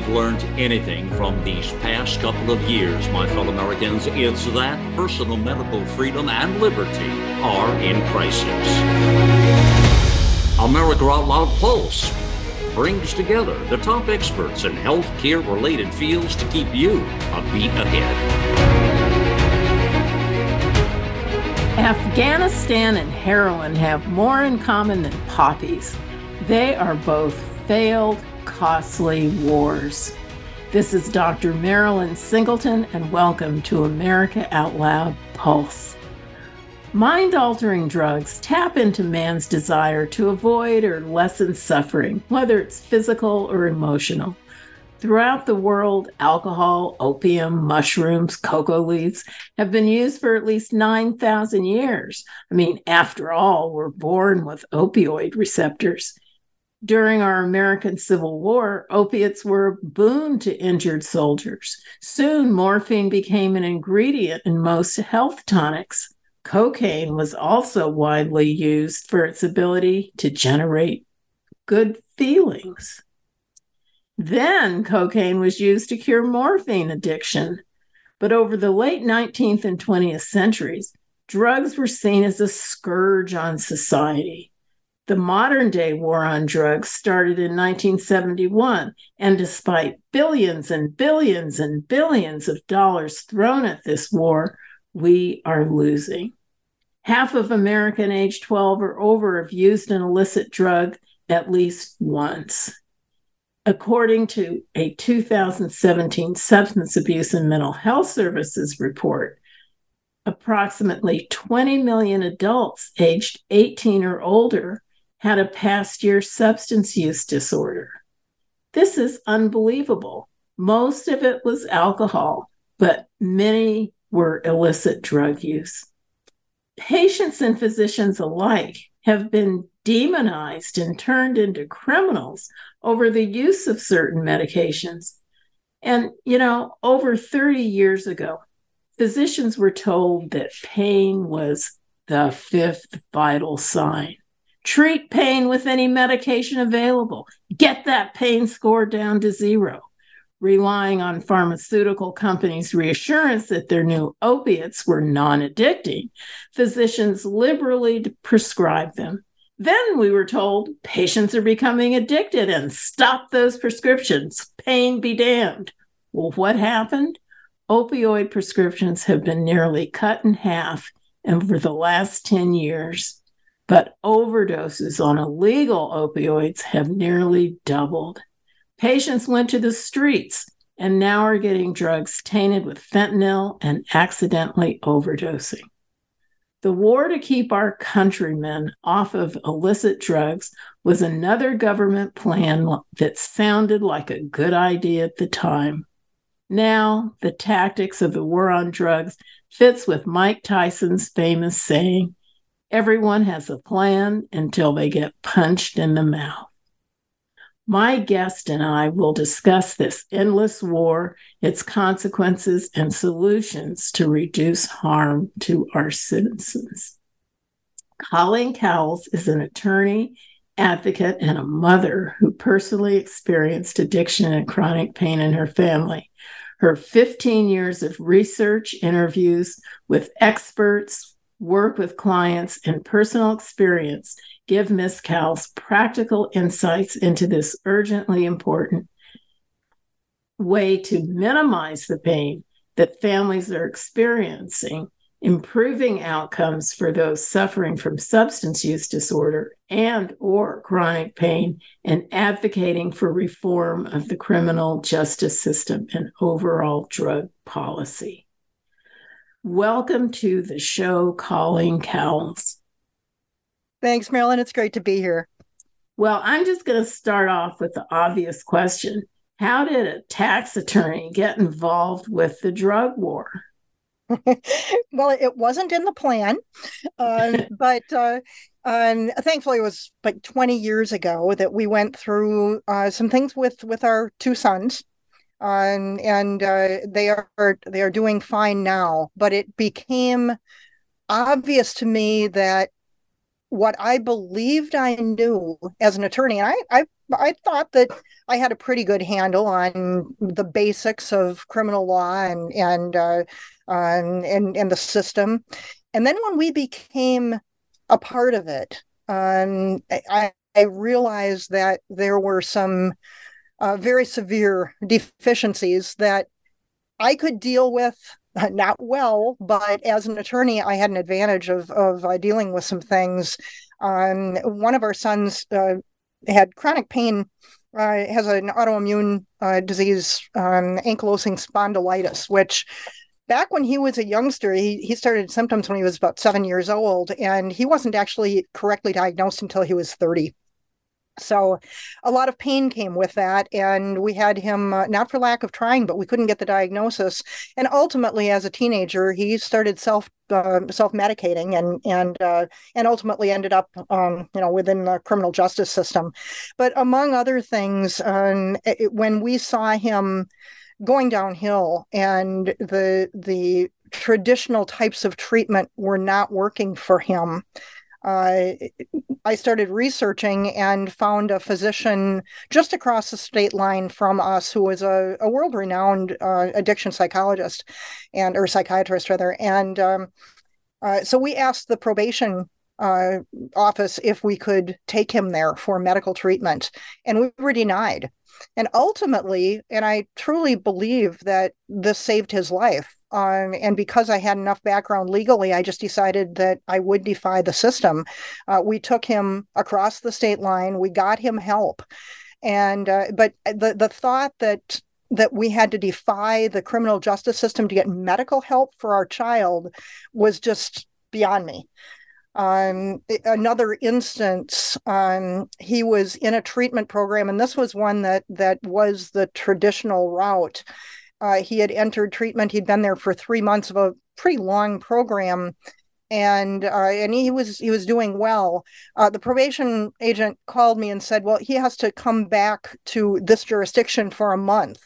we've learned anything from these past couple of years, my fellow Americans, it's that personal medical freedom and liberty are in crisis. America Out Loud Pulse brings together the top experts in healthcare related fields to keep you a beat ahead. Afghanistan and heroin have more in common than poppies. They are both failed, costly wars. This is Dr. Marilyn Singleton, and welcome to America Out Loud Pulse. Mind altering drugs tap into man's desire to avoid or lessen suffering, whether it's physical or emotional. Throughout the world, alcohol, opium, mushrooms, cocoa leaves have been used for at least 9,000 years. I mean, after all, we're born with opioid receptors. During our American Civil War, opiates were a boon to injured soldiers. Soon, morphine became an ingredient in most health tonics. Cocaine was also widely used for its ability to generate good feelings. Then cocaine was used to cure morphine addiction. But over the late 19th and 20th centuries, drugs were seen as a scourge on society. The modern day war on drugs started in 1971, and despite billions and billions and billions of dollars thrown at this war, we are losing. Half of American age 12 or over have used an illicit drug at least once. According to a 2017 Substance Abuse and Mental Health Services report, approximately 20 million adults aged 18 or older had a past year substance use disorder. This is unbelievable. Most of it was alcohol, but many were illicit drug use. Patients and physicians alike have been demonized and turned into criminals over the use of certain medications. And, you know, over 30 years ago, physicians were told that pain was the fifth vital sign. Treat pain with any medication available. Get that pain score down to zero. Relying on pharmaceutical companies' reassurance that their new opiates were non addicting, physicians liberally prescribed them then we were told patients are becoming addicted and stop those prescriptions. Pain be damned. Well, what happened? Opioid prescriptions have been nearly cut in half over the last 10 years, but overdoses on illegal opioids have nearly doubled. Patients went to the streets and now are getting drugs tainted with fentanyl and accidentally overdosing. The war to keep our countrymen off of illicit drugs was another government plan that sounded like a good idea at the time. Now, the tactics of the war on drugs fits with Mike Tyson's famous saying, everyone has a plan until they get punched in the mouth. My guest and I will discuss this endless war, its consequences, and solutions to reduce harm to our citizens. Colleen Cowles is an attorney, advocate, and a mother who personally experienced addiction and chronic pain in her family. Her 15 years of research, interviews with experts, work with clients, and personal experience give Ms. Cowles practical insights into this urgently important way to minimize the pain that families are experiencing, improving outcomes for those suffering from substance use disorder and or chronic pain and advocating for reform of the criminal justice system and overall drug policy. Welcome to the show, Colleen Cowles. Thanks, Marilyn. It's great to be here. Well, I'm just going to start off with the obvious question How did a tax attorney get involved with the drug war? well, it wasn't in the plan, uh, but uh, um, thankfully, it was like 20 years ago that we went through uh, some things with with our two sons, um, and uh, they are they are doing fine now. But it became obvious to me that what I believed I knew as an attorney, and I, I've I thought that I had a pretty good handle on the basics of criminal law and and uh, and, and and the system. And then when we became a part of it, um, I, I realized that there were some uh, very severe deficiencies that I could deal with not well, but as an attorney, I had an advantage of of uh, dealing with some things. Um, one of our sons uh, had chronic pain, uh, has an autoimmune uh, disease, um, ankylosing spondylitis, which back when he was a youngster, he, he started symptoms when he was about seven years old, and he wasn't actually correctly diagnosed until he was 30. So a lot of pain came with that. And we had him, uh, not for lack of trying, but we couldn't get the diagnosis. And ultimately, as a teenager, he started self uh, self medicating and and uh, and ultimately ended up um, you know within the criminal justice system. But among other things, um, it, when we saw him going downhill and the the traditional types of treatment were not working for him uh, I started researching and found a physician just across the state line from us who was a, a world renowned uh, addiction psychologist and or psychiatrist rather. And um, uh, so we asked the probation uh, office if we could take him there for medical treatment, and we were denied. And ultimately, and I truly believe that this saved his life and because I had enough background legally, I just decided that I would defy the system. Uh, we took him across the state line. We got him help, and uh, but the the thought that that we had to defy the criminal justice system to get medical help for our child was just beyond me. Um, another instance, um, he was in a treatment program, and this was one that that was the traditional route. Uh, he had entered treatment. He'd been there for three months of a pretty long program, and uh, and he was he was doing well. Uh, the probation agent called me and said, "Well, he has to come back to this jurisdiction for a month,"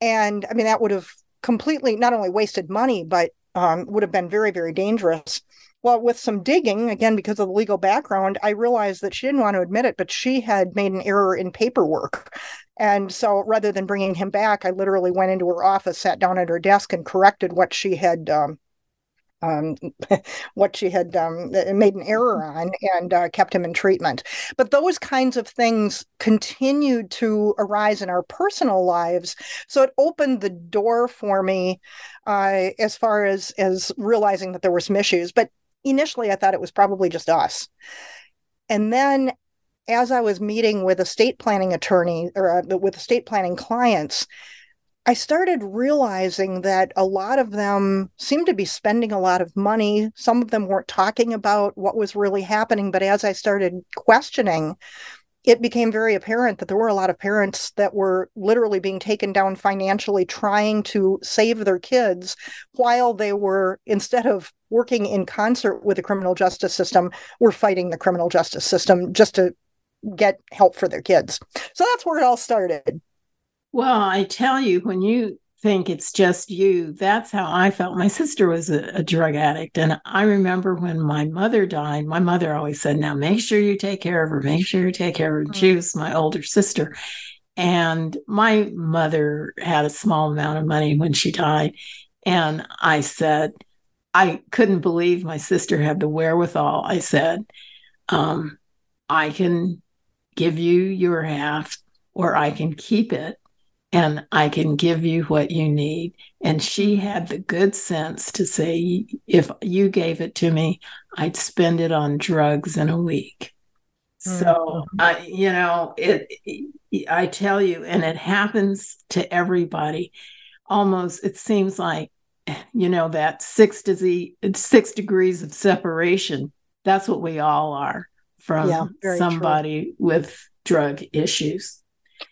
and I mean that would have completely not only wasted money, but um, would have been very very dangerous. Well, with some digging, again, because of the legal background, I realized that she didn't want to admit it, but she had made an error in paperwork. And so rather than bringing him back, I literally went into her office, sat down at her desk, and corrected what she had. Um, um, what she had um, made an error on and uh, kept him in treatment. But those kinds of things continued to arise in our personal lives. So it opened the door for me uh, as far as as realizing that there were some issues. But initially I thought it was probably just us. And then as I was meeting with estate planning attorney or uh, with estate planning clients, I started realizing that a lot of them seemed to be spending a lot of money. Some of them weren't talking about what was really happening. But as I started questioning, it became very apparent that there were a lot of parents that were literally being taken down financially trying to save their kids while they were instead of working in concert with the criminal justice system were fighting the criminal justice system just to get help for their kids so that's where it all started well i tell you when you think it's just you. That's how I felt. My sister was a, a, drug addict. And I remember when my mother died, my mother always said, Now make sure you take care of her, make sure you take care of her. She mm. was my older sister. And my mother had a small amount of money when she died. And I said, I couldn't believe my sister had the wherewithal. I said, um, I can give you your half or I can keep it and I can give you what you need. And she had the good sense to say, if you gave it to me, I'd spend it on drugs in a week. So, mm-hmm. I, you know, it, I tell you, and it happens to everybody. Almost, it seems like, you know, that six, disease, six degrees of separation. That's what we all are from yeah, somebody true. with drug issues.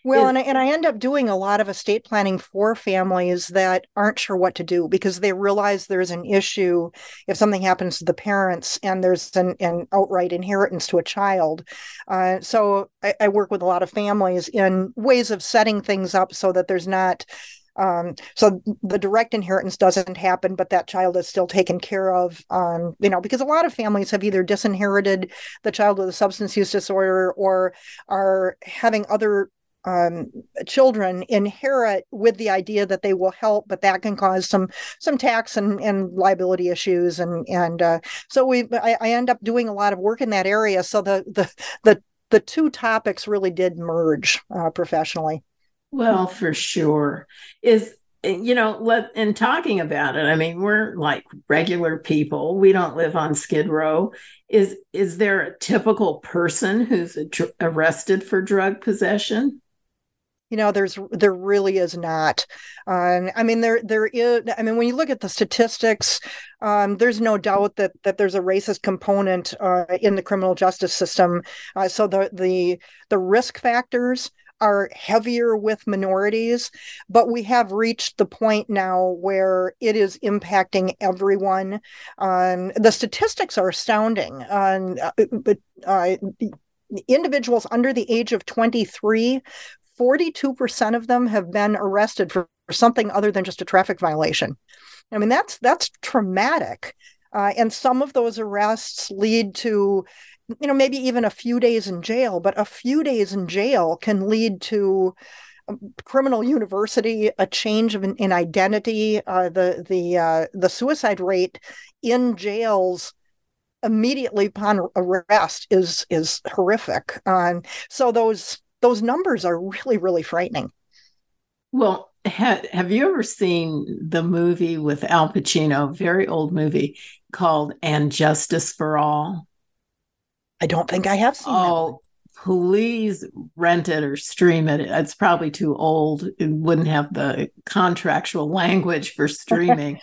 Well, is, and I, and I end up doing a lot of estate planning for families that aren't sure what to do because they realize there's an issue if something happens to the parents and there's an, an outright inheritance to a child. Uh, so I, I work with a lot of families in ways of setting things up so that there's not Um, so the direct inheritance doesn't happen, but that child is still taken care of. Um, you know, because a lot of families have either disinherited the child with a substance use disorder or are having other um, children inherit with the idea that they will help, but that can cause some some tax and, and liability issues, and and uh, so we I, I, end up doing a lot of work in that area. So the the the the two topics really did merge uh, professionally. Well, for sure. Is you know, let in talking about it, I mean, we're like regular people. We don't live on Skid Row. Is is there a typical person who's arrested for drug possession? you know there's there really is not um, i mean there there is i mean when you look at the statistics um, there's no doubt that that there's a racist component uh, in the criminal justice system uh, so the the the risk factors are heavier with minorities, but we have reached the point now where it is impacting everyone. Um, the statistics are astounding. Um, but uh, individuals under the age of 23 42% of them have been arrested for, for something other than just a traffic violation. I mean, that's that's traumatic. Uh, and some of those arrests lead to, you know, maybe even a few days in jail, but a few days in jail can lead to um, criminal university, a change of, in identity, uh, the the uh, the suicide rate in jails immediately upon arrest is is horrific. Um, so those those numbers are really, really frightening. Well, ha- have you ever seen the movie with Al Pacino, very old movie called And Justice for All? I don't think I have seen oh, please rent it or stream it. It's probably too old. It wouldn't have the contractual language for streaming,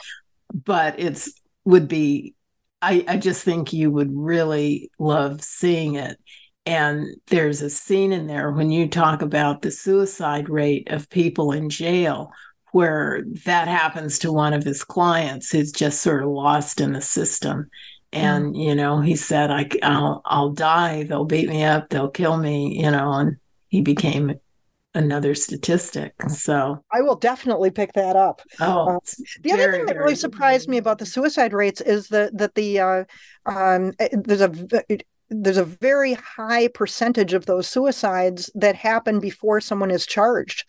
but it's would be I, I just think you would really love seeing it. And there's a scene in there when you talk about the suicide rate of people in jail where that happens to one of his clients who's just sort of lost in the system and mm. you know he said I, I'll, I'll die they'll beat me up they'll kill me you know and he became another statistic so i will definitely pick that up oh uh, the very, other thing that really surprised me about the suicide rates is that that the uh, um, eh, there's a there's a very high percentage of those suicides that happen before someone is charged.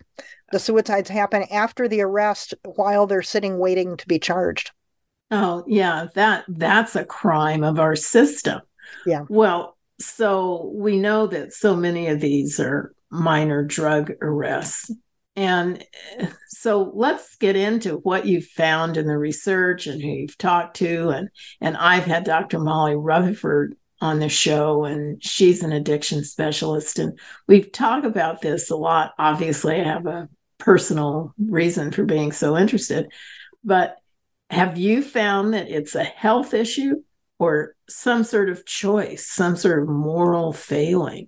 The suicides happen after the arrest while they're sitting waiting to be charged. Oh, yeah, that that's a crime of our system. Yeah. Well, so we know that so many of these are minor drug arrests. And eh, so let's get into what you've found in the research and who you've talked to. And and I've had Dr. Molly Rutherford on the show, and she's an addiction specialist. And we've talked about this a lot. Obviously, I have a personal reason for being so interested. But have you found that it's a health issue or some sort of choice, some sort of moral failing?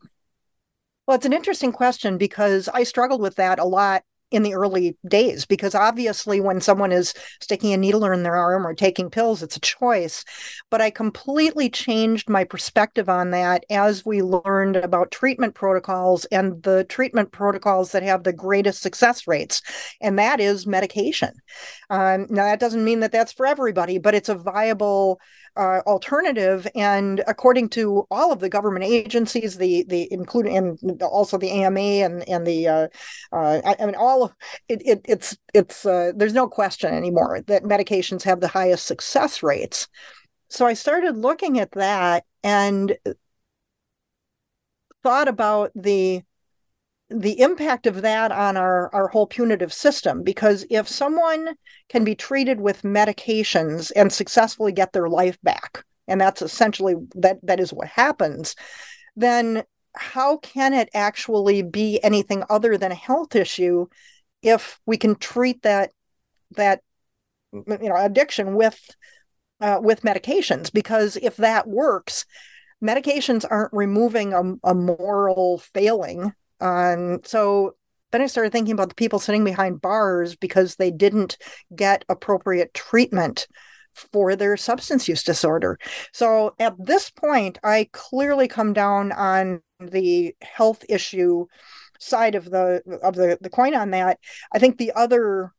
Well, it's an interesting question because I struggled with that a lot in the early days because obviously when someone is sticking a needle in their arm or taking pills it's a choice. But i completely changed my perspective on that as we learned about treatment protocols and the treatment protocols that have the greatest success rates and that is medication. Um, now that doesn't mean that that's for everybody but it's a viable uh, alternative. And according to all of the government agencies, the the including and also the AMA and and the uh, uh, I, I, mean all of it, it it's it's uh, there's no question anymore that medications have the highest success rates. So I started looking at that and thought about the the impact of that on our, our whole punitive system because if someone can be treated with medications and successfully get their life back and that's essentially that that is what happens then how can it actually be anything other than a health issue if we can treat that that you know addiction with uh, with medications? Because if that works medications aren't removing a, a moral failing um, so then I started thinking about the people sitting behind bars because they didn't get appropriate treatment for their substance use disorder. So at this point, I clearly come down on the health issue side of the of the, the coin on that. I think the other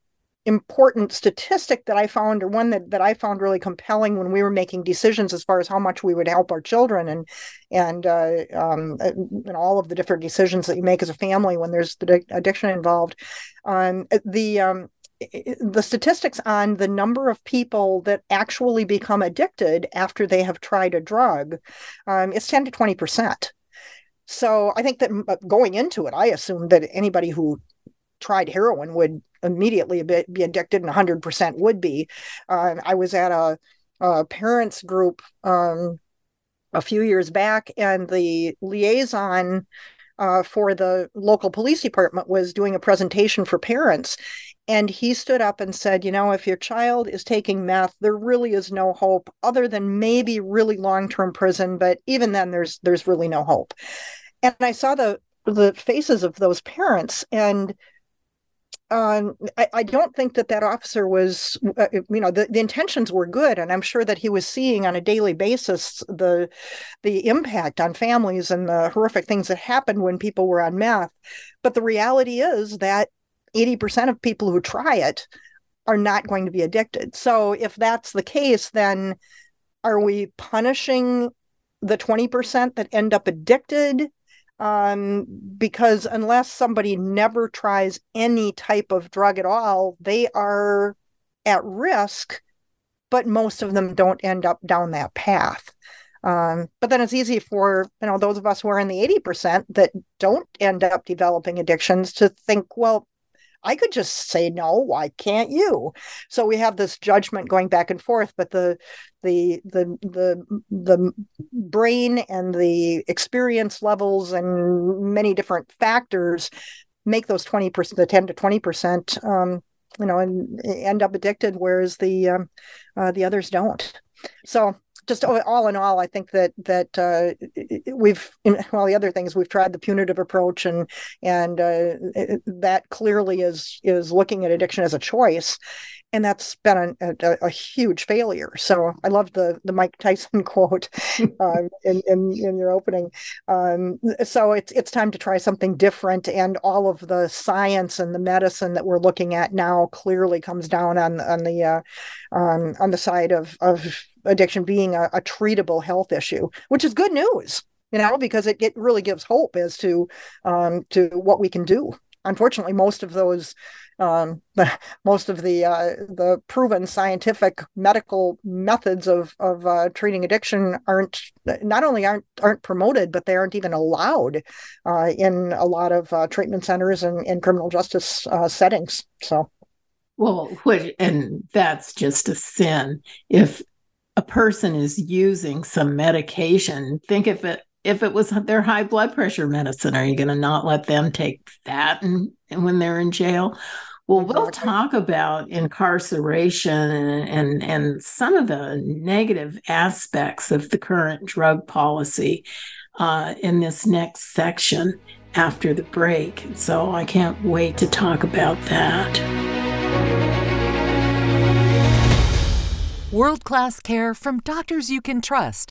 important statistic that I found, or one that, that I found really compelling when we were making decisions as far as how much we would help our children and and uh, um, and all of the different decisions that you make as a family when there's the addiction involved. Um, the um, the statistics on the number of people that actually become addicted after they have tried a drug um, is 10 to 20 percent. So I think that uh, going into it, I assumed that anybody who tried heroin would immediately be addicted and 100% would be. Uh, I was at a, a parents group um, a few years back, and the liaison uh, for the local police department was doing a presentation for parents. And he stood up and said, You know, if your child is taking meth, there really is no hope other than maybe really long term prison. But even then, there's there's really no hope. And I saw the the faces of those parents and um, I, I, don't think that that officer was, uh, you know, the, the intentions were good, and I'm sure that he was seeing on a daily basis the the impact on families and the horrific things that happened when people were on meth. But the reality is that 80% of people who try it are not going to be addicted. So if that's the case, then are we punishing the 20% that end up addicted? Um, because unless somebody never tries any type of drug at all, they are at risk, but most of them don't end up down that path. Um, but then it's easy for you know those of us who are in the 80% that don't end up developing addictions to think, well, I could just say no. Why can't you? So we have this judgment going back and forth, but the the the the the brain and the experience levels and many different factors make those 20% the 10 to 20% um, you know and end up addicted whereas the um, uh, the others don't so just all in all, I think that that uh, we've well the other things we've tried the punitive approach and and uh, that clearly is is looking at addiction as a choice, and that's been a, a, a huge failure. So I love the the Mike Tyson quote um, in, in, in your opening. Um, so it's it's time to try something different, and all of the science and the medicine that we're looking at now clearly comes down on on the uh, um, on the side of of addiction being a, a treatable health issue, which is good news, you know, because it, it really gives hope as to um, to what we can do. Unfortunately, most of those um, most of the uh, the proven scientific medical methods of of uh, treating addiction aren't not only aren't aren't promoted, but they aren't even allowed uh, in a lot of uh, treatment centers and in criminal justice uh, settings. So, well, and that's just a sin. If a person is using some medication, think of it if it was their high blood pressure medicine, are you going to not let them take that and, and when they're in jail? Well, we'll talk about incarceration and, and and some of the negative aspects of the current drug policy uh, in this next section after the break. So I can't wait to talk about that. World class care from doctors you can trust,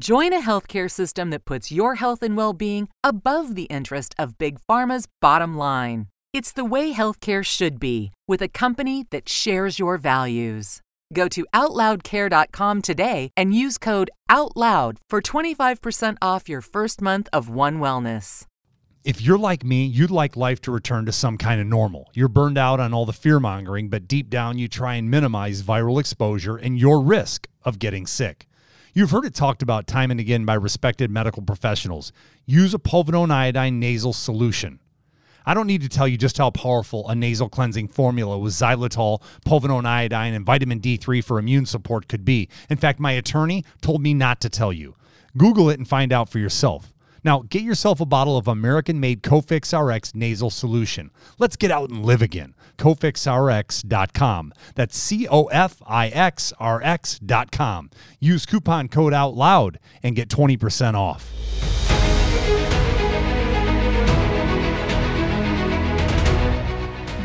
Join a healthcare system that puts your health and well being above the interest of Big Pharma's bottom line. It's the way healthcare should be, with a company that shares your values. Go to OutLoudCare.com today and use code OUTLOUD for 25% off your first month of One Wellness if you're like me, you'd like life to return to some kind of normal. You're burned out on all the fear mongering, but deep down, you try and minimize viral exposure and your risk of getting sick. You've heard it talked about time and again by respected medical professionals. Use a povidone iodine nasal solution. I don't need to tell you just how powerful a nasal cleansing formula with xylitol, povidone iodine, and vitamin D3 for immune support could be. In fact, my attorney told me not to tell you. Google it and find out for yourself. Now, get yourself a bottle of American made Cofix RX nasal solution. Let's get out and live again. CofixRx.com. That's C O F I X R X.com. Use coupon code OUT LOUD and get 20% off.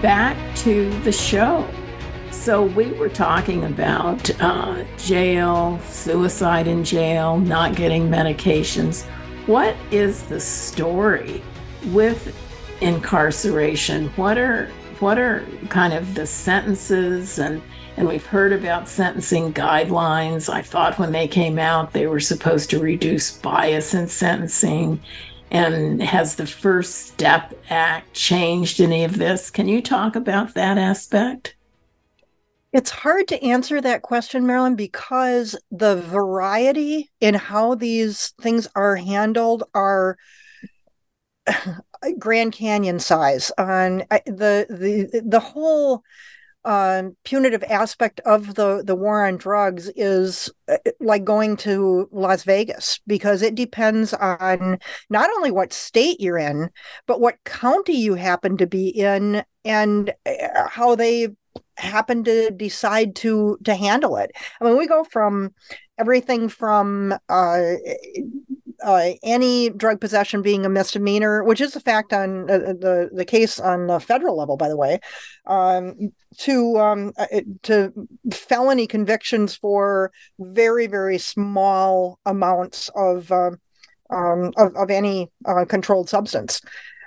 Back to the show. So, we were talking about uh, jail, suicide in jail, not getting medications. What is the story with incarceration? What are what are kind of the sentences and and we've heard about sentencing guidelines. I thought when they came out they were supposed to reduce bias in sentencing. And has the First Step Act changed any of this? Can you talk about that aspect? It's hard to answer that question, Marilyn, because the variety in how these things are handled are Grand Canyon size. On the the the whole um, punitive aspect of the the war on drugs is uh, like going to Las Vegas because it depends on not only what state you're in, but what county you happen to be in and uh, how they happen to decide to to handle it. I mean, we go from everything from uh, uh, any drug possession being a misdemeanor, which is a fact on uh, the the case on the federal level, by the way, um, to um, uh, to felony convictions for very very small amounts of um, um of, of any uh, controlled substance.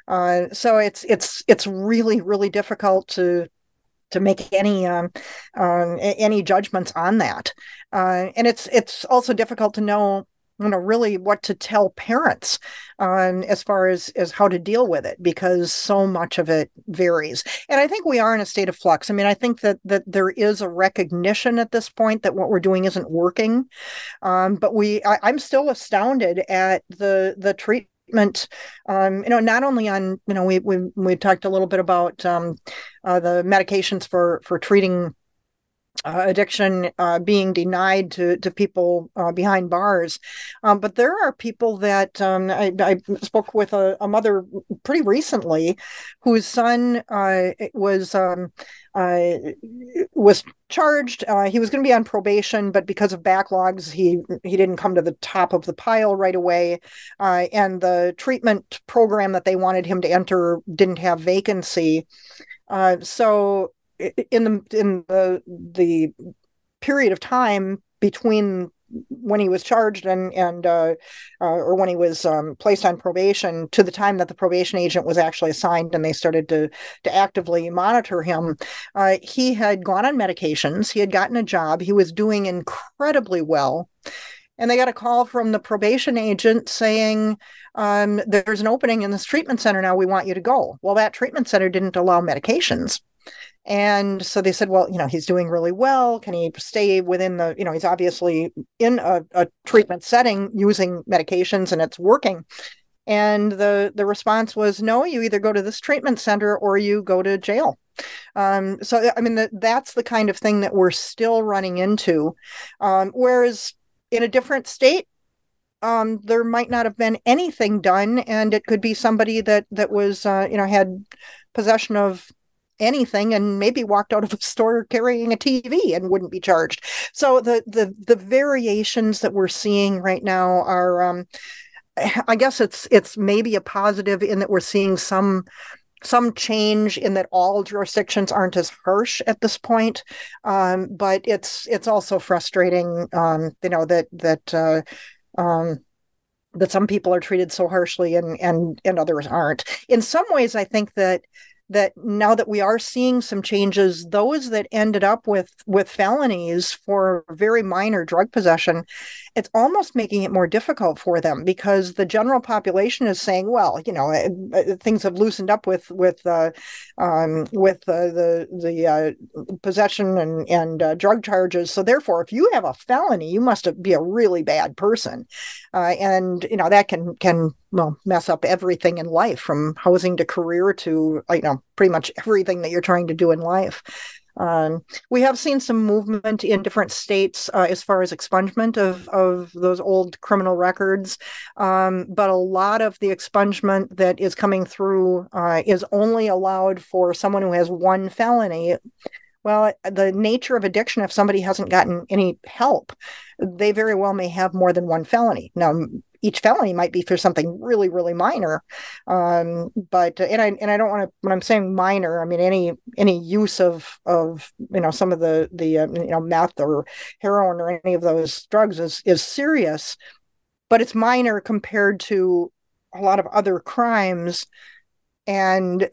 Uh, so it's it's it's really really difficult to to make any um, um, any judgments on that. Uh, and it's it's also difficult to know you know really what to tell parents um, as far as as how to deal with it because so much of it varies. And i think we are in a state of flux. I mean i think that that there is a recognition at this point that what we're doing isn't working um, but we I, i'm still astounded at the the treatment um, you know not only on you know we we, we talked a little bit about um, uh, the medications for for treating uh, addiction uh, being denied to to people uh, behind bars, um, but there are people that um, I, I, spoke with a, a, mother pretty recently, whose son uh, was um, uh, was charged. Uh, he was going to be on probation, but because of backlogs, he he didn't come to the top of the pile right away, and the treatment program that they wanted him to enter didn't have vacancy. so in the in the the period of time between when he was charged and and uh, uh, or when he was um, placed on probation to the time that the probation agent was actually assigned and they started to to actively monitor him, uh, he had gone on medications. He had gotten a job. He was doing incredibly well. And they got a call from the probation agent saying, um, There's an opening in this treatment center now. We want you to go. Well, that treatment center didn't allow medications. And so they said, well, you know, he's doing really well. Can he stay within the, you know, he's obviously in a, a treatment setting using medications and it's working. And the the response was, no, you either go to this treatment center or you go to jail. Um, so I mean, the, that's the kind of thing that we're still running into. Um, whereas in a different state, um, there might not have been anything done, and it could be somebody that that was, uh, you know, had possession of anything and maybe walked out of a store carrying a TV and wouldn't be charged. So the the the variations that we're seeing right now are um I guess it's it's maybe a positive in that we're seeing some some change in that all jurisdictions aren't as harsh at this point, um, but it's it's also frustrating, um, you know that that uh, um, that some people are treated so harshly and and and others aren't. In some ways, I think that that now that we are seeing some changes those that ended up with with felonies for very minor drug possession it's almost making it more difficult for them because the general population is saying well you know uh, uh, things have loosened up with with uh, um, with uh, the the uh, possession and and uh, drug charges. So therefore if you have a felony you must be a really bad person. And you know that can can well mess up everything in life from housing to career to you know pretty much everything that you're trying to do in life Um, we have seen some movement in different states uh, as far as expungement of, of those old criminal records, um, but a lot of the expungement that is coming through uh, is only allowed for someone who has one felony. Well, the nature of addiction, if somebody hasn't gotten any help, they very well may have more than one felony. Now, each felony might be for something really really minor. Um, but and i and i don't want to when i'm saying minor i mean any any use of of you know some of the the uh, you know meth or heroin or any of those drugs is is serious but it's minor compared to a lot of other crimes. And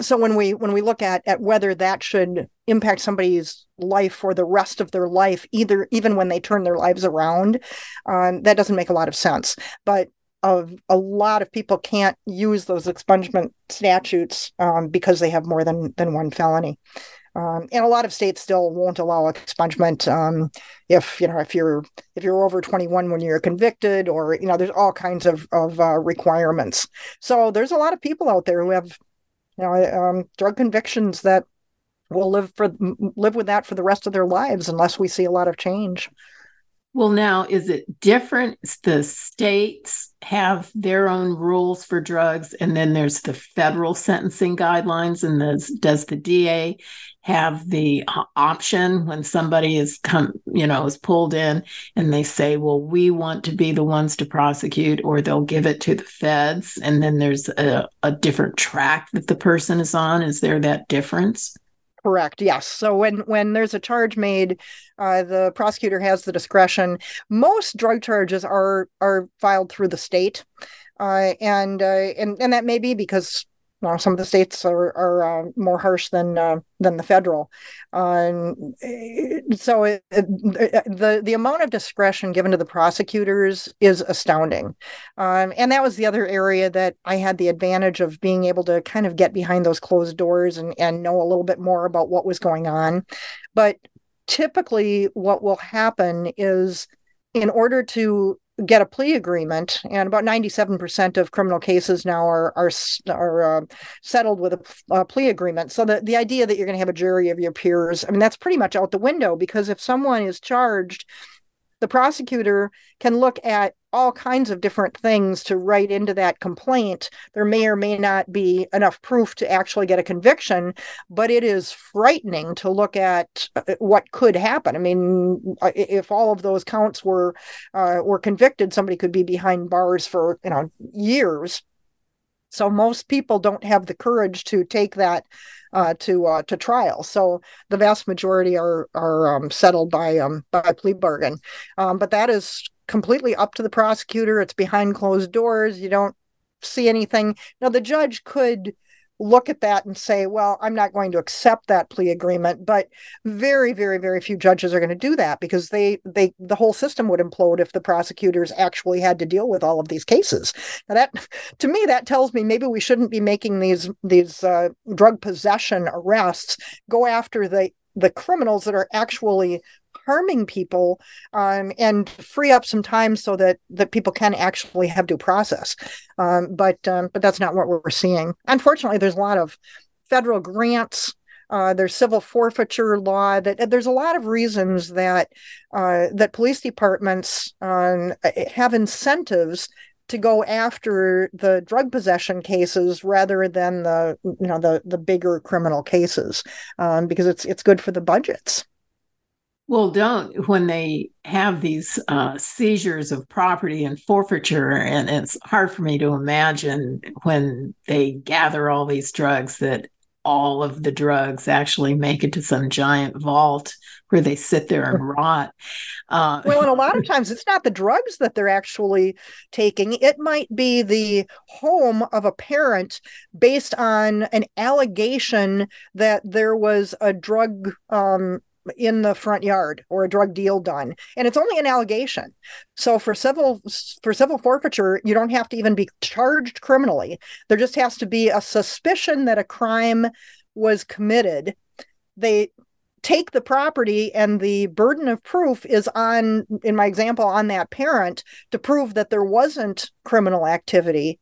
so when we when we look at at whether that should impact somebody's life for the rest of their life either even when they turn their lives around um, that doesn't make a lot of sense. But of a lot of people can't use those expungement statutes um, because they have more than than one felony. Um, and a lot of states still won't allow expungement um, if you know if you're if you're over 21 when you're convicted or you know there's all kinds of of uh, requirements. So there's a lot of people out there who have know um, drug convictions that will live for live with that for the rest of their lives unless we see a lot of change. Well now is it different? The states have their own rules for drugs and then there's the federal sentencing guidelines and does, does the da have the option when somebody is come you know is pulled in and they say well we want to be the ones to prosecute or they'll give it to the feds and then there's a, a different track that the person is on. Is there that difference? Correct yes. So when when there's a charge made uh, the prosecutor has the discretion. Most drug charges are are filed through the state uh, and uh, and and that may be because well, some of the states are, are uh, more harsh than uh, than the federal. Um, so it, it, the the amount of discretion given to the prosecutors is astounding, um, and that was the other area that I had the advantage of being able to kind of get behind those closed doors and and know a little bit more about what was going on. But typically, what will happen is in order to get a plea agreement, and about 97% of criminal cases now are are, are uh, settled with a, a, plea agreement. So the, the idea that you're going to have a jury of your peers, I mean, that's pretty much out the window because if someone is charged the prosecutor can look at all kinds of different things to write into that complaint. There may or may not be enough proof to actually get a conviction, but it is frightening to look at uh, what could happen. I mean, uh, if all of those counts were uh, were convicted, somebody could be behind bars for you know years. So most people don't have the courage to take that uh, to uh, to trial. So the vast majority are are um, settled by um, by plea bargain, um, but that is completely up to the prosecutor. It's behind closed doors. You don't see anything. Now the judge could look at that and say, well, I'm not going to accept that plea agreement. But very, very, very few judges are going to do that because they they the whole system would implode if the prosecutors actually had to deal with all of these cases. Now that to me that tells me maybe we shouldn't be making these these uh, drug possession arrests go after the the criminals that are actually harming people um, and free up some time so that that people can actually have due process. Um, but um, but that's not what we're seeing. Unfortunately, there's a lot of federal grants. Uh, there's civil forfeiture law. That there's a lot of reasons that uh, that police departments um, have incentives to go after the drug possession cases rather than the you know the the bigger criminal cases um, because it's it's good for the budgets. Well, don't when they have these uh, seizures of property and forfeiture, and it's hard for me to imagine when they gather all these drugs that all of the drugs actually make it to some giant vault where they sit there and rot. Uh, well, and a lot of times it's not the drugs that they're actually taking. It might be the home of a parent based on an allegation that there was a drug um, in the front yard or a drug deal done. And it's only an allegation. So for civil for civil forfeiture you don't have to even be charged criminally. There just has to be a suspicion that a crime was committed. They take the property and the burden of proof is on in my example on that parent to prove that there wasn't criminal activity.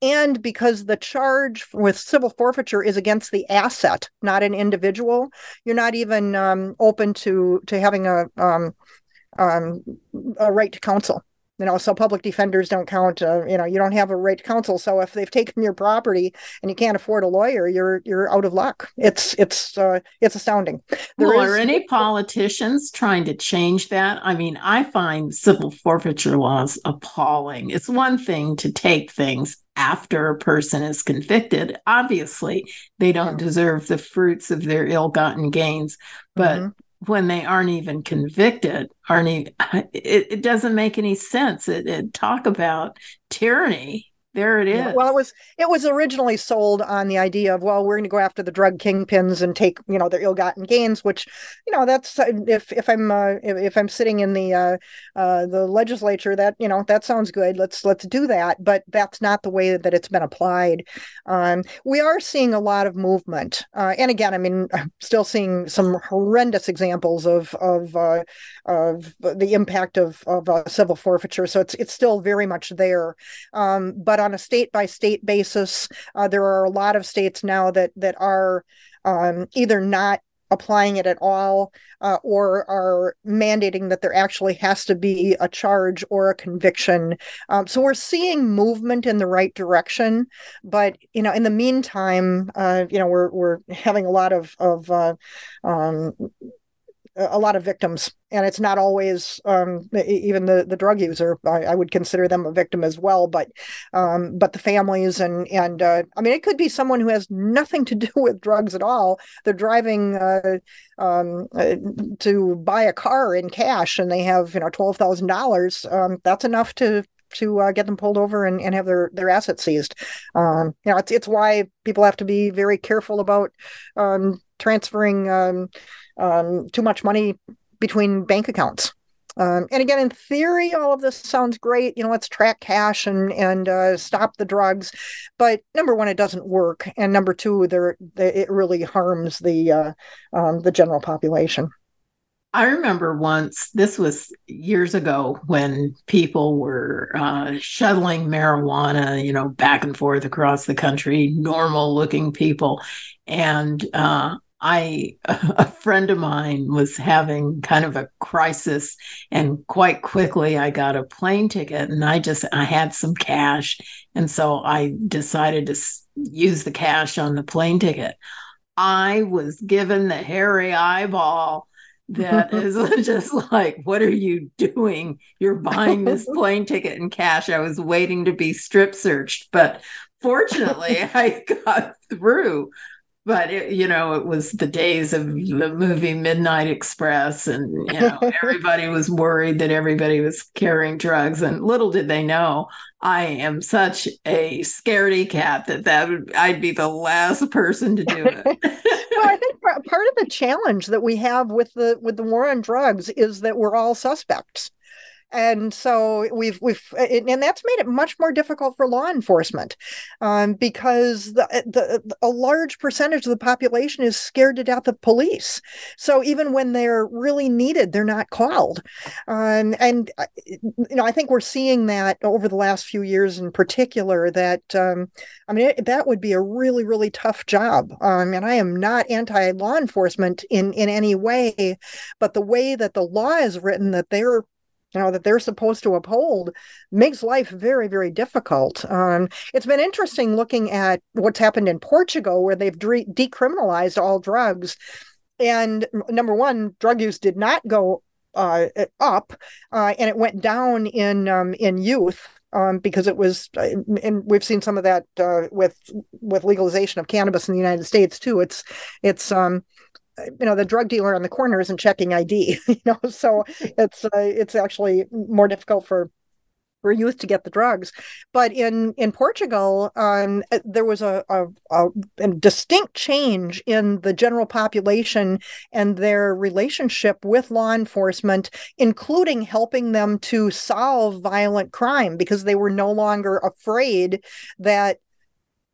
And because the charge with civil forfeiture is against the asset not an individual you're not even um, open to to having a um, um, a right to counsel you know so public defenders don't count uh, you know you don't have a right to counsel. So if they've taken your property and you can't afford a lawyer you're you're out of luck. It's it's uh, it's astounding. There well, is- are any politicians trying to change that? I mean i find civil forfeiture laws appalling. It's one thing to take things after a person is convicted. Obviously they don't deserve the fruits of their ill-gotten gains but mm-hmm. when they aren't even convicted aren't it, it doesn't make any sense. It, it talk about tyranny there it is. Well, it was it was originally sold on the idea of well, we're going to go after the drug kingpins and take you know their ill-gotten gains, which you know that's uh, if if I'm uh, if, if, I'm sitting in the uh, uh, the legislature, that you know that sounds good. Let's let's do that, but that's not the way that it's been applied. Um, we are seeing a lot of movement, uh, and again, I mean, I'm still seeing some horrendous examples of of uh, of the impact of of civil forfeiture. So it's it's still very much there, um, but on a state by state basis. Uh, there are a lot of states now that that are um, either not applying it at all uh, or are mandating that there actually has to be a charge or a conviction um, so we're seeing movement in the right direction but you know in the meantime uh, you know we're we're having a lot of of uh, um, a lot of victims and it's not always um, even the the drug user I, I, would consider them a victim as well but um, but the families and and uh, i mean it could be someone who has nothing to do with drugs at all they're driving uh, um, uh, to buy a car in cash and they have you know $12000 um, that's enough to to uh, get them pulled over and, and have their, their assets seized. Um, you know, it's it's why people have to be very careful about um, transferring um, um, too much money between bank accounts. Um, and again, in theory, all of this sounds great. You know, let's track cash and and uh, stop the drugs. But number one, it doesn't work, and number two, there it really harms the uh, um, the general population. I remember once, this was years ago, when people were uh, shuttling marijuana, you know, back and forth across the country, normal looking people. And uh, I, a friend of mine was having kind of a crisis, and quite quickly I got a plane ticket, and I just I had some cash, and so I decided to use the cash on the plane ticket. I was given the hairy eyeball that is just like, what are you doing? You're buying this plane ticket in cash. I was waiting to be strip searched, but fortunately, I got through but it, you know it was the days of the movie midnight express and you know everybody was worried that everybody was carrying drugs and little did they know i am such a scaredy cat that that would i'd be the last person to do it. Well i think part of the challenge that we have with the with the war on drugs is that we're all suspects and so we've we've and that's made it much more difficult for law enforcement um, because the, the a large percentage of the population is scared to death of police. So even when they're really needed they're not called. Um, and uh, you know i think we're seeing that over the last few years in particular that um, i mean it, that would be a really really tough job. Um, and i am not anti law enforcement in in any way but the way that the law is written that they're know that they're supposed to uphold makes life very very difficult um, it's been interesting looking at what's happened in portugal where they've de- decriminalized all drugs and number one drug use did not go uh, up uh, and it went down in um, in youth um, because it was, uh, and we've seen some of that uh, with with legalization of cannabis in the United States too. It's it's um, you know the drug dealer on the corner isn't checking id you know so it's uh, it's actually more difficult for for youth to get the drugs. But in in portugal um, uh, there was a, a, a, distinct change in the general population and their relationship with law enforcement including helping them to solve violent crime because they were no longer afraid that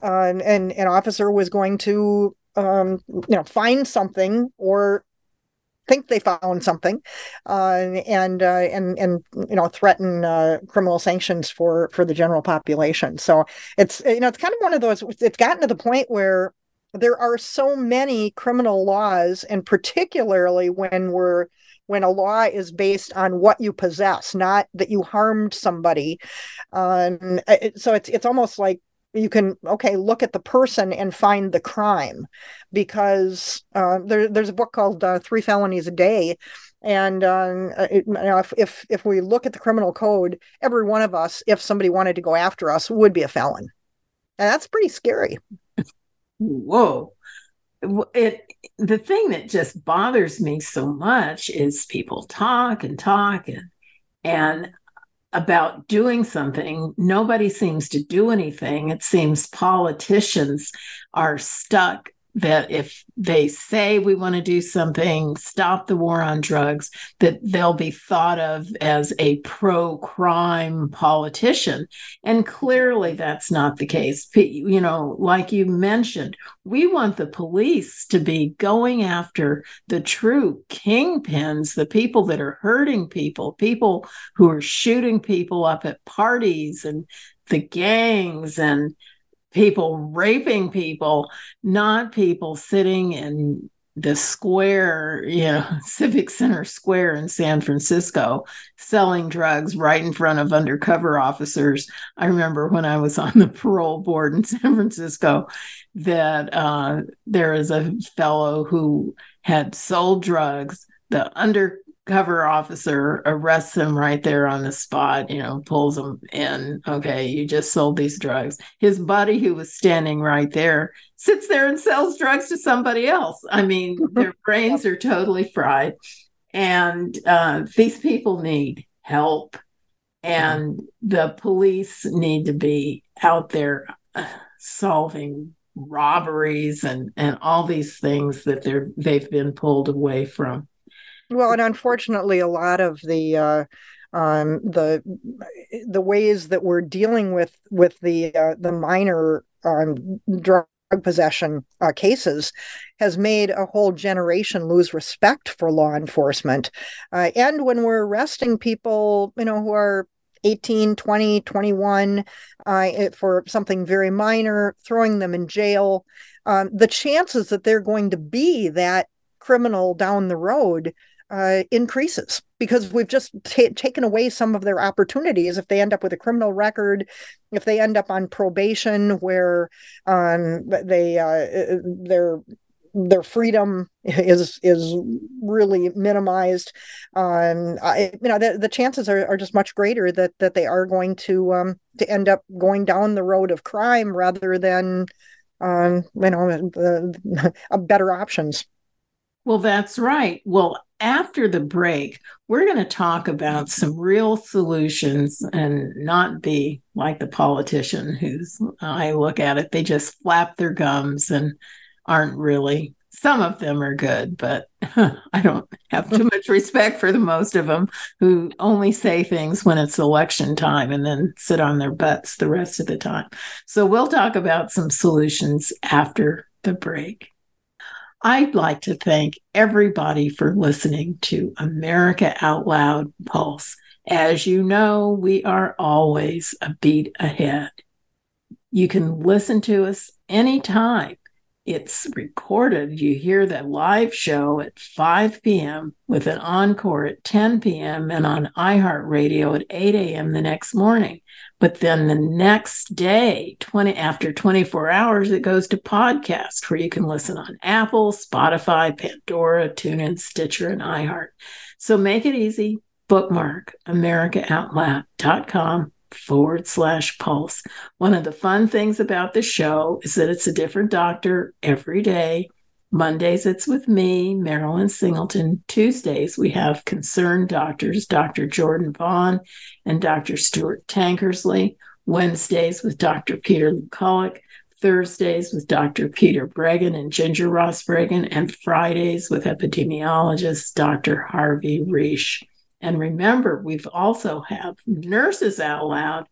uh, an, an officer was going to um, you know find something or think they found something, uh, and uh, and and you know threaten uh, criminal sanctions for for the general population. So it's you know it's kind of one of those. It's gotten to the point where there are so many criminal laws, and particularly when we're when a law is based on what you possess, not that you harmed somebody. Um, so it's it's almost like you can okay look at the person and find the crime because uh, there, there's a book called uh, Three Felonies a Day, and uh, it, you know, if, if if we look at the criminal code, every one of us, if somebody wanted to go after us, would be a felon, and that's pretty scary. Whoa. It the thing that just bothers me so much is people talk and talk and and about doing something, nobody seems to do anything. It seems politicians are stuck that if they say we want to do something, stop the war on drugs, that they'll be thought of as a pro crime politician. And clearly that's not the case. You know, like you mentioned, we want the police to be going after the true kingpins, the people that are hurting people, people who are shooting people up at parties and the gangs and people raping people, not people sitting in the square, you know, Civic Center Square in San Francisco selling drugs right in front of undercover officers. I remember when I was on the parole board in San Francisco that uh, there is a fellow who had sold drugs. The under cover officer arrests him right there on the spot, you know, pulls him in. Okay, you just sold these drugs. His buddy, who was standing right there, sits there and sells drugs to somebody else. I mean, their brains are totally fried. And uh, these people need help. And the police need to be out there uh, solving robberies and, and all these things that they're they've been pulled away from. Well, and unfortunately, a lot of the uh, um, the the ways that we're dealing with with the uh, the minor um, drug possession uh, cases has made a whole generation lose respect for law enforcement. Uh, and when we're arresting people, you know, who are 18, 20, 21 uh, for something very minor, throwing them in jail, um, the chances that they're going to be that criminal down the road uh, increases because we've just t- taken away some of their opportunities. If they end up with a criminal record, if they end up on probation where um, they uh, their their freedom is is really minimized, um, I, you know the, the chances are, are just much greater that that they are going to um, to end up going down the road of crime rather than um, you know the, better options. Well, that's right. Well, after the break, we're going to talk about some real solutions and not be like the politician who's, I look at it, they just flap their gums and aren't really, some of them are good, but I don't have too much respect for the most of them who only say things when it's election time and then sit on their butts the rest of the time. So we'll talk about some solutions after the break. I'd like to thank everybody for listening to America Out Loud Pulse. As you know, we are always a beat ahead. You can listen to us anytime it's recorded. You hear the live show at 5 p.m. with an encore at 10 p.m. and on iHeartRadio at 8 a.m. the next morning. But then the next day, 20 after 24 hours, it goes to podcast where you can listen on Apple, Spotify, Pandora, TuneIn, Stitcher, and iHeart. So make it easy. Bookmark AmericaOutloud.com forward slash pulse. One of the fun things about the show is that it's a different doctor every day. Mondays, it's with me, Marilyn Singleton. Tuesdays, we have concerned doctors, Dr. Jordan Vaughn and Dr. Stuart Tankersley. Wednesdays with Dr. Peter McCullough. Thursdays with Dr. Peter Breggin and Ginger Ross Breggin. and Fridays with epidemiologist Dr. Harvey Risch. And remember, we've also have Nurses Out Loud,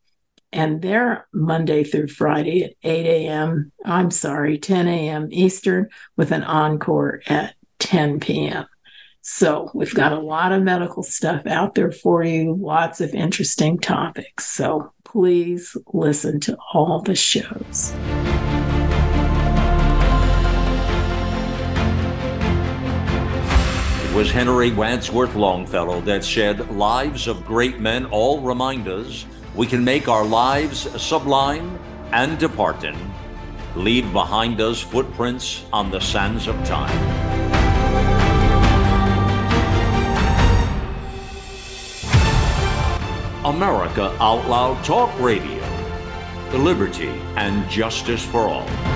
and they're Monday through Friday at 8 a.m. I'm sorry, 10 a.m. Eastern, with an encore at 10 p.m. So we've got a lot of medical stuff out there for you, lots of interesting topics. So please listen to all the shows. It was Henry Wadsworth Longfellow that said, Lives of great men all remind us we can make our lives sublime and departing, leave behind us footprints on the sands of time. America Out Loud Talk Radio. the Liberty and justice for all.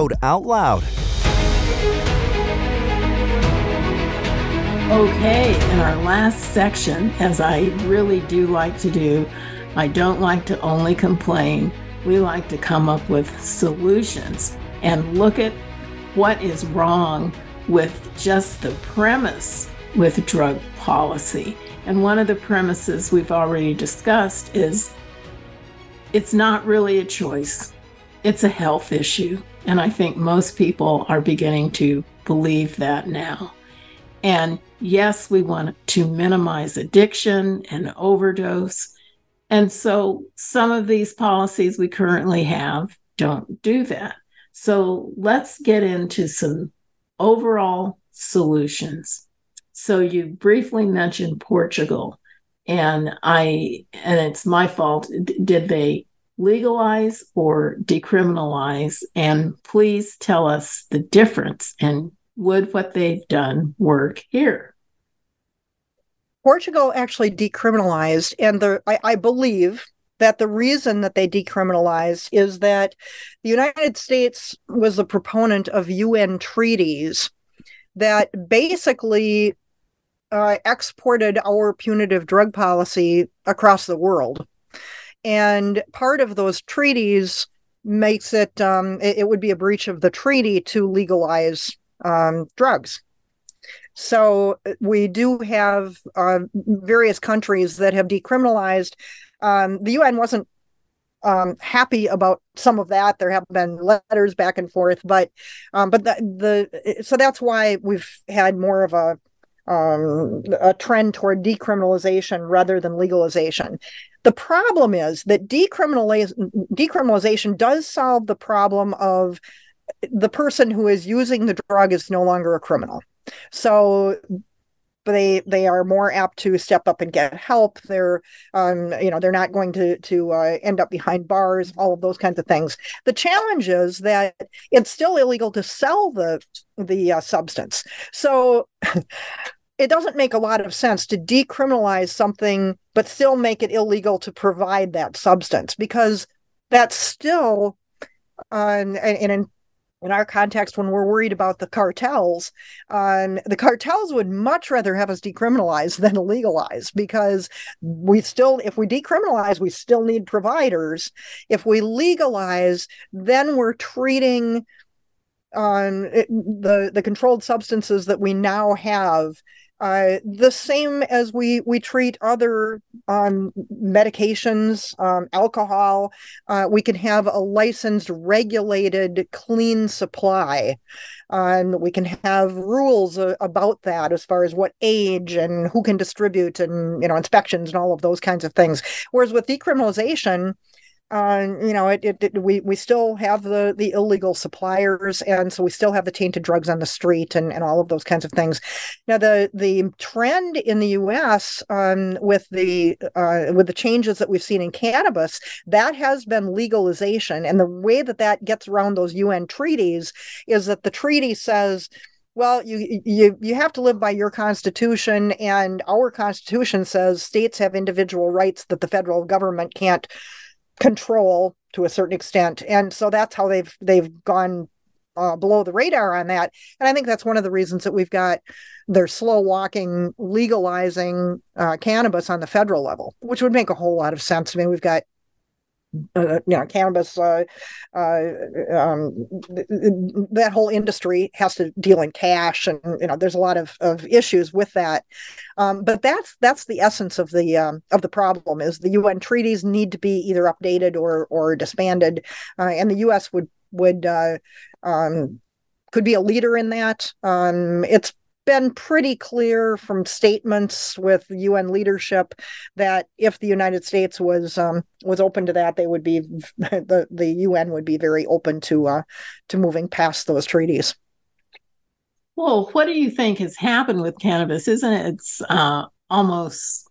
code out loud. Okay, in our last section, as I really do like to do, I don't like to only complain. We like to come up with solutions and look at what is wrong with just the premise with drug policy. And one of the premises we've already discussed is it's not really a choice, it's a health issue. And I think most people are beginning to believe that now. And yes, we want to minimize addiction and overdose. And so some of these policies we currently have don't do that. So let's get into some overall solutions. So you briefly mentioned Portugal and I and it's my fault did they legalize or decriminalize? And please tell us the difference and would what they've done work here? Portugal actually decriminalized, and the I, I believe that the reason that they decriminalized is that the United States was a proponent of UN treaties that basically uh, exported our punitive drug policy across the world. And part of those treaties makes it, um, it, it, would be a breach of the treaty to legalize um, drugs. So uh, we do have uh, various countries that have decriminalized. Um, the UN wasn't um, happy about some of that. There have been letters back and forth, but um, but the, the so that's why we've had more of a um, a trend toward decriminalization rather than legalization. The problem is that decriminaliz- decriminalization does solve the problem of the person who is using the drug is no longer a criminal. So they they are more apt to step up and get help. They're um, you know they're not going to to uh, end up behind bars. All of those kinds of things. The challenge is that it's still illegal to sell the the uh, substance. So it doesn't make a lot of sense to decriminalize something but still make it illegal to provide that substance because that's still uh, and, in in our context when we're worried about the cartels um, the cartels would much rather have us decriminalize than legalize because we still if we decriminalize we still need providers. If we legalize then we're treating um, the the controlled substances that we now have uh, the same as we we treat other um, medications, um, alcohol. Uh, we can have a licensed, regulated, clean supply. Um, we can have rules uh, about that as far as what age and who can distribute and you know inspections and all of those kinds of things. Whereas with decriminalization, uh, you know, it, it, it, we we still have the the illegal suppliers, and so we still have the tainted drugs on the street, and, and all of those kinds of things. Now, the the trend in the U.S. Um, with the uh, with the changes that we've seen in cannabis, that has been legalization, and the way that that gets around those UN treaties is that the treaty says well you you you have to live by your constitution and our constitution says states have individual rights that the federal government can't control to a certain extent and so that's how they've they've gone uh, below the radar on that. And I think that's one of the reasons that we've got they're slow walking legalizing uh, cannabis on the federal level, which would make a whole lot of sense. I mean, we've got uh, you know cannabis uh, uh, um, that whole industry has to deal in cash and you know there's a lot of, of issues with that. Um, but that's that's the essence of the um, of the problem is the UN treaties need to be either updated or or disbanded. Uh, and the US would would uh, um, could be a leader in that. Um, it's been pretty clear from statements with UN leadership that if the United States was um, was open to that, they would be the the UN would be very open to uh, to moving past those treaties. Well, what do you think has happened with cannabis? Isn't it it's uh, almost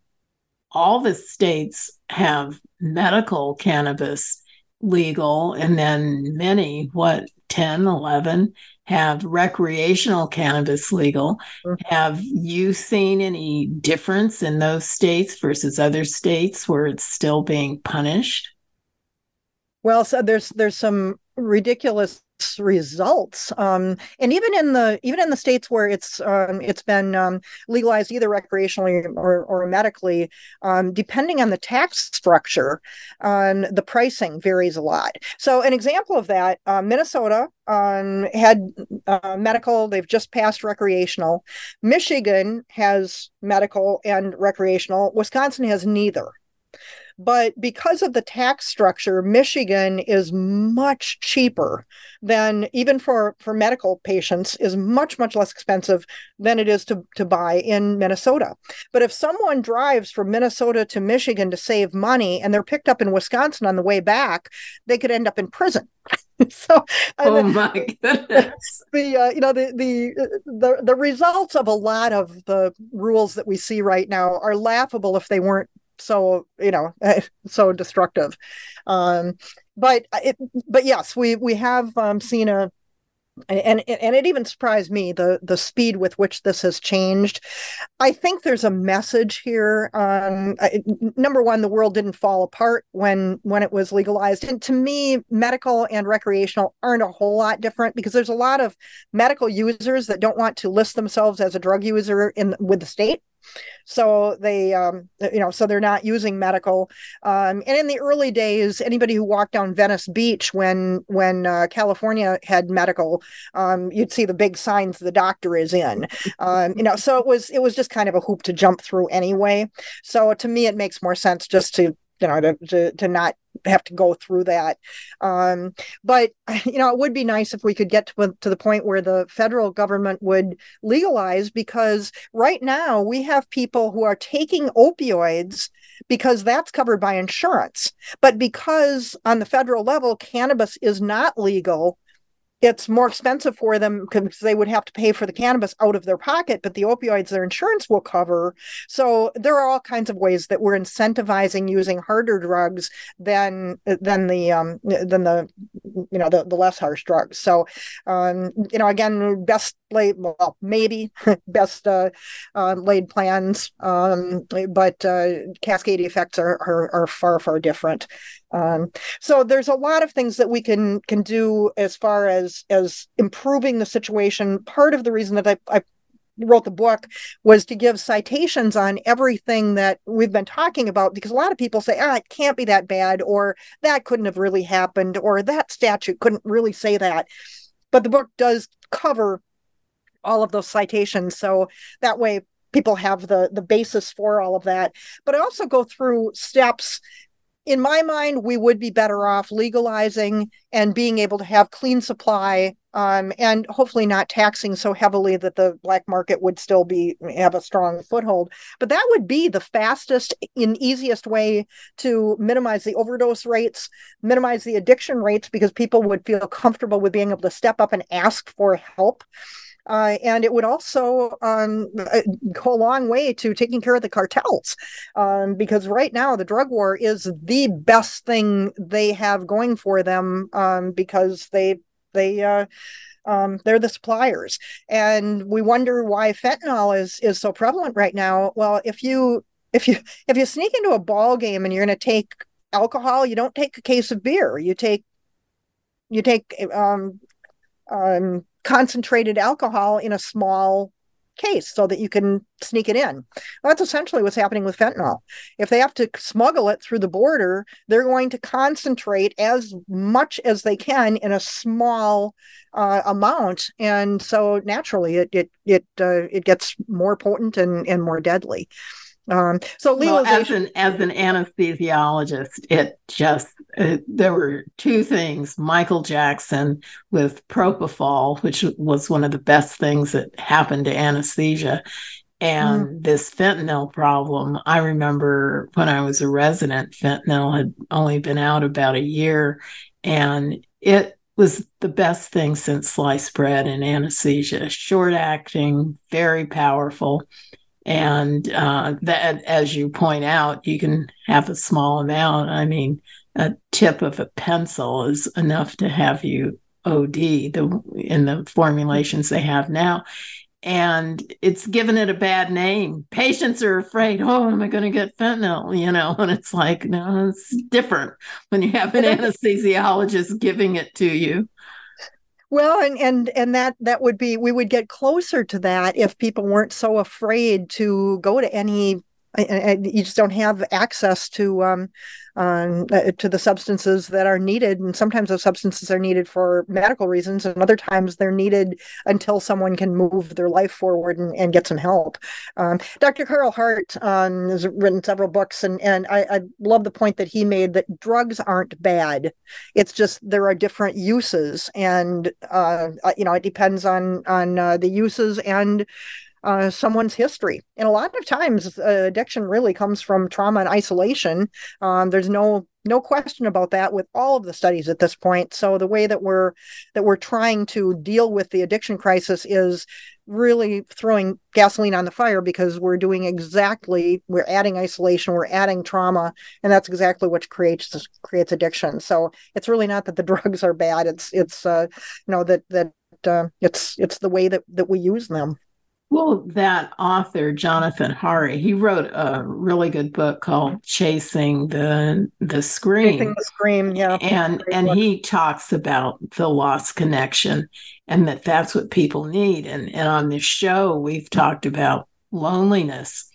all the states have medical cannabis legal, and then many, what, 10, 11 have recreational cannabis legal. Mm-hmm. Have you seen any difference in those states versus other states where it's still being punished? Well, so there's there's some ridiculous results um, and even in the even in the states where it's um, it's been um, legalized either recreationally or, or medically um, depending on the tax structure um, the pricing varies a lot. So an example of that uh, minnesota had uh, medical they've just passed recreational. Michigan has medical and recreational. Wisconsin has neither but because of the tax structure, Michigan is much cheaper than even for, for medical patients is much, much less expensive than it is to, to buy in Minnesota. But if someone drives from Minnesota to Michigan to save money and they're picked up in Wisconsin on the way back, they could end up in prison. so oh my goodness the uh, you know the the the the results of a lot of the rules that we see right now are laughable if they weren't so you know so destructive. Um but it but yes we we have um seen a and and it even surprised me the the speed with which this has changed. I think there's a message here um number one the world didn't fall apart when when it was legalized. And to me medical and recreational aren't a whole lot different because there's a lot of medical users that don't want to list themselves as a drug user in with the state so they um, you know so they're not using medical. Um, and in the early days anybody who walked down venice beach when when uh, california had medical um, you'd see the big signs the doctor is in. Um, you know so it was it was just kind of a hoop to jump through anyway. So to me it makes more sense just to you know to, to, to not have to go through that. Um, but you know it would be nice if we could get to, to the point where the federal government would legalize because right now we have people who are taking opioids because that's covered by insurance. But because on the federal level cannabis is not legal it's more expensive for them because they would have to pay for the cannabis out of their pocket, but the opioids their insurance will cover. So there are all kinds of ways that we're incentivizing using harder drugs than than the um, than the you know the, the less harsh drugs. So um, you know again, best laid well maybe best uh, uh, laid plans, um, but uh, cascade effects are, are are far far different. Um, so there's a lot of things that we can can do as far as as improving the situation. Part of the reason that I, I wrote the book was to give citations on everything that we've been talking about because a lot of people say ah it can't be that bad or that couldn't have really happened or that statute couldn't really say that but the book does cover all of those citations so that way people have the the basis for all of that but i also go through steps in my mind, we would be better off legalizing and being able to have clean supply um, and hopefully not taxing so heavily that the black market would still be have a strong foothold. But that would be the fastest and easiest way to minimize the overdose rates, minimize the addiction rates, because people would feel comfortable with being able to step up and ask for help. Uh, and it would also um, uh, go a long way to taking care of the cartels um, because right now the drug war is the best thing they have going for them um, because they they uh, um, they're the suppliers. And we wonder why fentanyl is is so prevalent right now. Well if you if you if you sneak into a ball game and you're going to take alcohol you don't take a case of beer. You take you take um um, concentrated alcohol in a small case so that you can sneak it in. Well, that's essentially what's happening with fentanyl. If they have to smuggle it through the border, they're going to concentrate as much as they can in a small uh, amount, and so naturally, it it it uh, it gets more potent and and more deadly. Um, so legalization well, as an as an anesthesiologist, it just uh, there were two things: Michael Jackson with propofol, which was one of the best things that happened to anesthesia, and mm. this fentanyl problem. I remember when I was a resident, fentanyl had only been out about a year, and it was the best thing since sliced bread and anesthesia. Short acting, very powerful and uh, that, as you point out, you can have a small amount. I mean, a tip of a pencil is enough to have you OD the in the formulations they have now. And it's given it a bad name. Patients are afraid, oh, am I going to get fentanyl? You know, and it's like, no, it's different when you have an anesthesiologist giving it to you. Well, and and and that that would be we would get closer to that if people weren't so afraid to go to any you just don't have access to um, um, uh, to the substances that are needed and sometimes those substances are needed for medical reasons and other times they're needed until someone can move their life forward and, and get some help. Um, dr carl hart um, has written several books and, and I, I, love the point that he made that drugs aren't bad. It's just there are different uses and uh, uh you know it depends on on uh, the uses and uh, someone's history. And a lot of times, uh, addiction really comes from trauma and isolation. Um, there's no no question about that with all of the studies at this point. So the way that we're that we're trying to deal with the addiction crisis is really throwing gasoline on the fire because we're doing exactly we're adding isolation we're adding trauma and that's exactly what creates creates addiction so it's really not that the drugs are bad it's it's uh you know that that uh, it's it's the way that that we use them well, that author, Jonathan Hari, he wrote a really good book called Chasing the the Scream. Chasing the Scream, yeah. And and book. he talks about the lost connection and that that's what people need. And and on this show, we've talked about loneliness.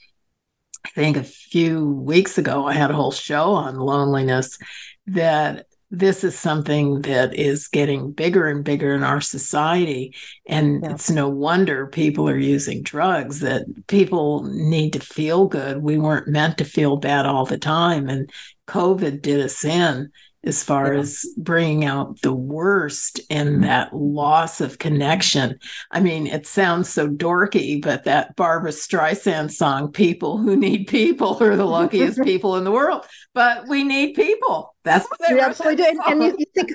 I think a few weeks ago, I had a whole show on loneliness that this is something that is getting bigger and bigger in our society. And yeah. it's no wonder people are using drugs, that people need to feel good. We weren't meant to feel bad all the time. And COVID did us in as far yeah. as bringing out the worst in that loss of connection. I mean, it sounds so dorky, but that Barbra Streisand song, People Who Need People, are the luckiest people in the world. But we need people. That's what they absolutely do. And, you, you, think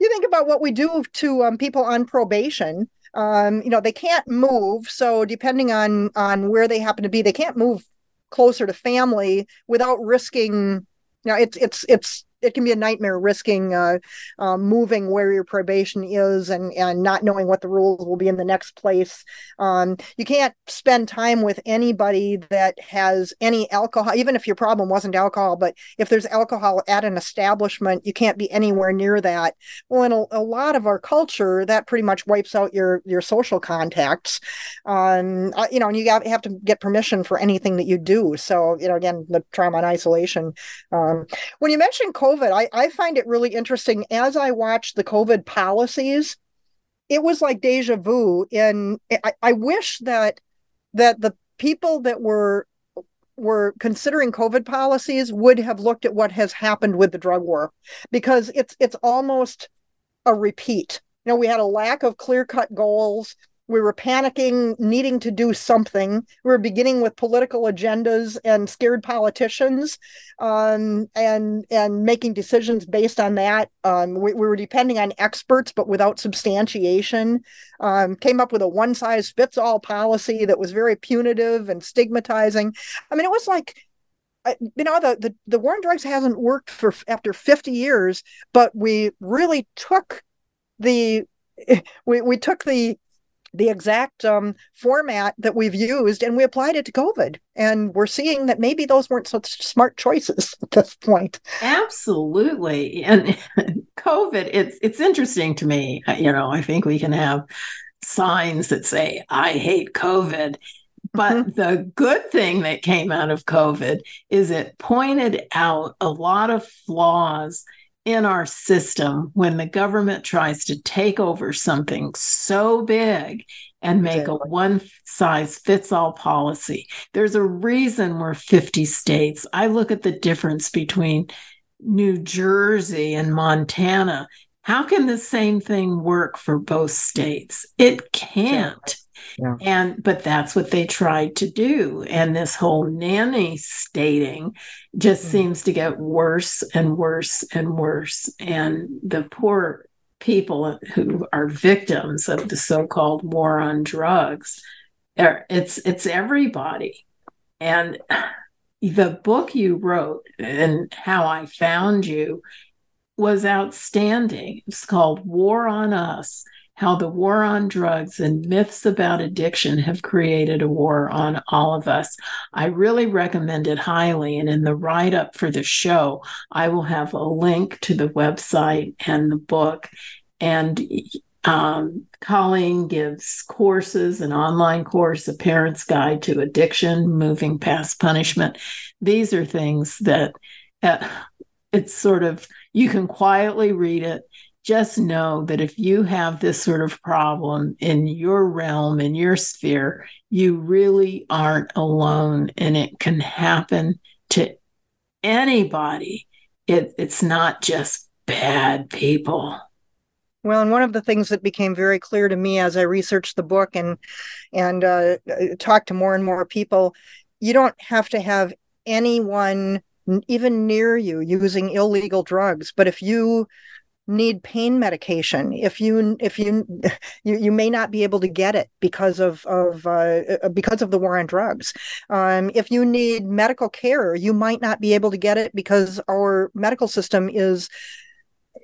you think about what we do to um, people on probation. Um, you know, they can't move. So depending on on where they happen to be, they can't move closer to family without risking now it's it's it's it can be a nightmare risking uh, uh, moving where your probation is and and not knowing what the rules will be in the next place. Um, you can't spend time with anybody that has any alcohol, even if your problem wasn't alcohol. But if there's alcohol at an establishment, you can't be anywhere near that. Well, in a, a lot of our culture, that pretty much wipes out your your social contacts. Um, uh, you know, and you have, to get permission for anything that you do. So you know, again, the trauma and isolation. Um, when you mentioned COVID COVID, I, I find it really interesting as I watch the COVID policies. It was like deja vu. And I, I wish that that the people that were were considering COVID policies would have looked at what has happened with the drug war because it's it's almost a repeat. You know, we had a lack of clear cut goals we were panicking, needing to do something. We were beginning with political agendas and scared politicians, um, and and making decisions based on that. Um, we, we, were depending on experts, but without substantiation. Um, came up with a one size fits all policy that was very punitive and stigmatizing. I mean, it was like you know the, the the war on drugs hasn't worked for after 50 years but we really took the we, we took the the exact um, format that we've used and we applied it to COVID. And we're seeing that maybe those weren't such smart choices at this point. Absolutely. And COVID, it's it's interesting to me. Uh, you know, I think we can have signs that say "I hate COVID," but mm-hmm. the good thing that came out of COVID is it pointed out a lot of flaws in our system when the government tries to take over something so big and make exactly. a one size fits all policy. There's a reason we're 50 states. I look at the difference between New Jersey and Montana. How can the same thing work for both states? It can't. Yeah. And but that's what they tried to do. And this whole nanny stating just mm. seems to get worse and worse and worse. And the poor people who are victims of the so-called war on drugs, it's it's everybody. And the book you wrote and how I found you was outstanding. It's called War on Us How the War on Drugs and Myths About Addiction Have Created a War on All of Us. I really recommend it highly. And in the write up for the show, I will have a link to the website and the book. And um, Colleen gives courses, an online course, a parent's guide to addiction, moving past punishment. These are things that uh, it's sort of, you can quietly read it. Just know that if you have this sort of problem in your realm, in your sphere, you really aren't alone and it can happen to anybody. It, it's not just bad people. Well, and one of the things that became very clear to me as I researched the book and and uh, talked to more and more people, you don't have to have anyone even near you using illegal drugs, but if you need pain medication. If you if you you, you may not be able to get it because of of uh, uh, because of the war on drugs. Um, if you need medical care you might not be able to get it because our medical system is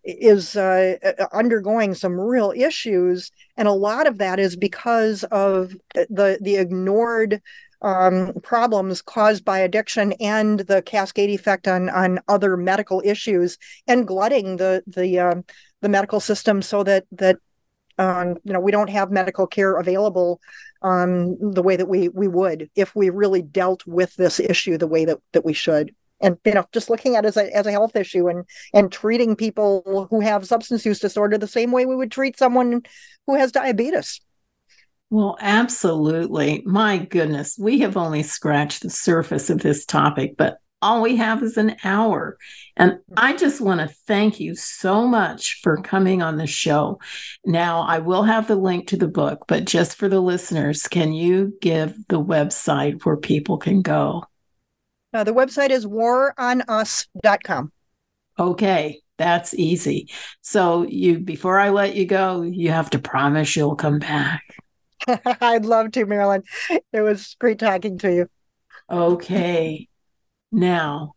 is uh, uh, undergoing some real issues, and a lot of that is because of the the ignored um, problems caused by addiction and the cascade effect on on other medical issues, and glutting the the um, the medical system so that that um, you know we don't have medical care available um, the way that we we would if we really dealt with this issue the way that that we should. And you know just looking at it as a, as a health issue and and treating people who have substance use disorder the same way we would treat someone who has diabetes well absolutely my goodness we have only scratched the surface of this topic but all we have is an hour and i just want to thank you so much for coming on the show now i will have the link to the book but just for the listeners can you give the website where people can go uh, the website is waronus.com. Okay, that's easy. So you before I let you go, you have to promise you'll come back. I'd love to, Marilyn. It was great talking to you. Okay. Now,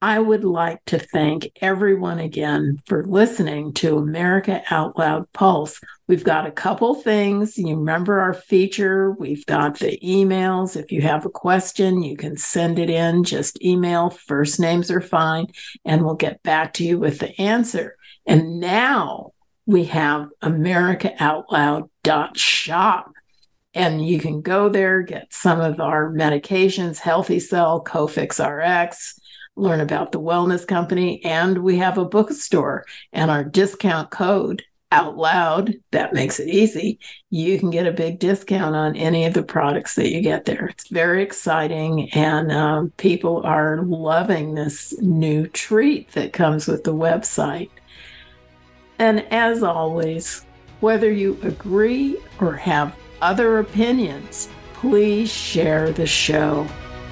I would like to thank everyone again for listening to America Out Loud Pulse. We've got a couple things. You remember our feature. We've got the emails. If you have a question, you can send it in. Just email. First names are fine, and we'll get back to you with the answer. And now we have AmericaOutloud.shop. And you can go there, get some of our medications, Healthy Cell, Cofix RX, learn about the wellness company, and we have a bookstore. And our discount code out loud, that makes it easy. You can get a big discount on any of the products that you get there. It's very exciting, and um, people are loving this new treat that comes with the website. And as always, whether you agree or have other opinions, please share the show.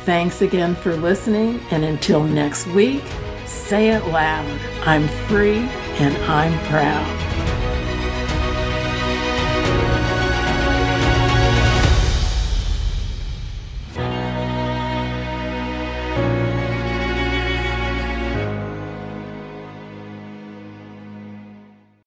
Thanks again for listening, and until next week, say it loud I'm free and I'm proud.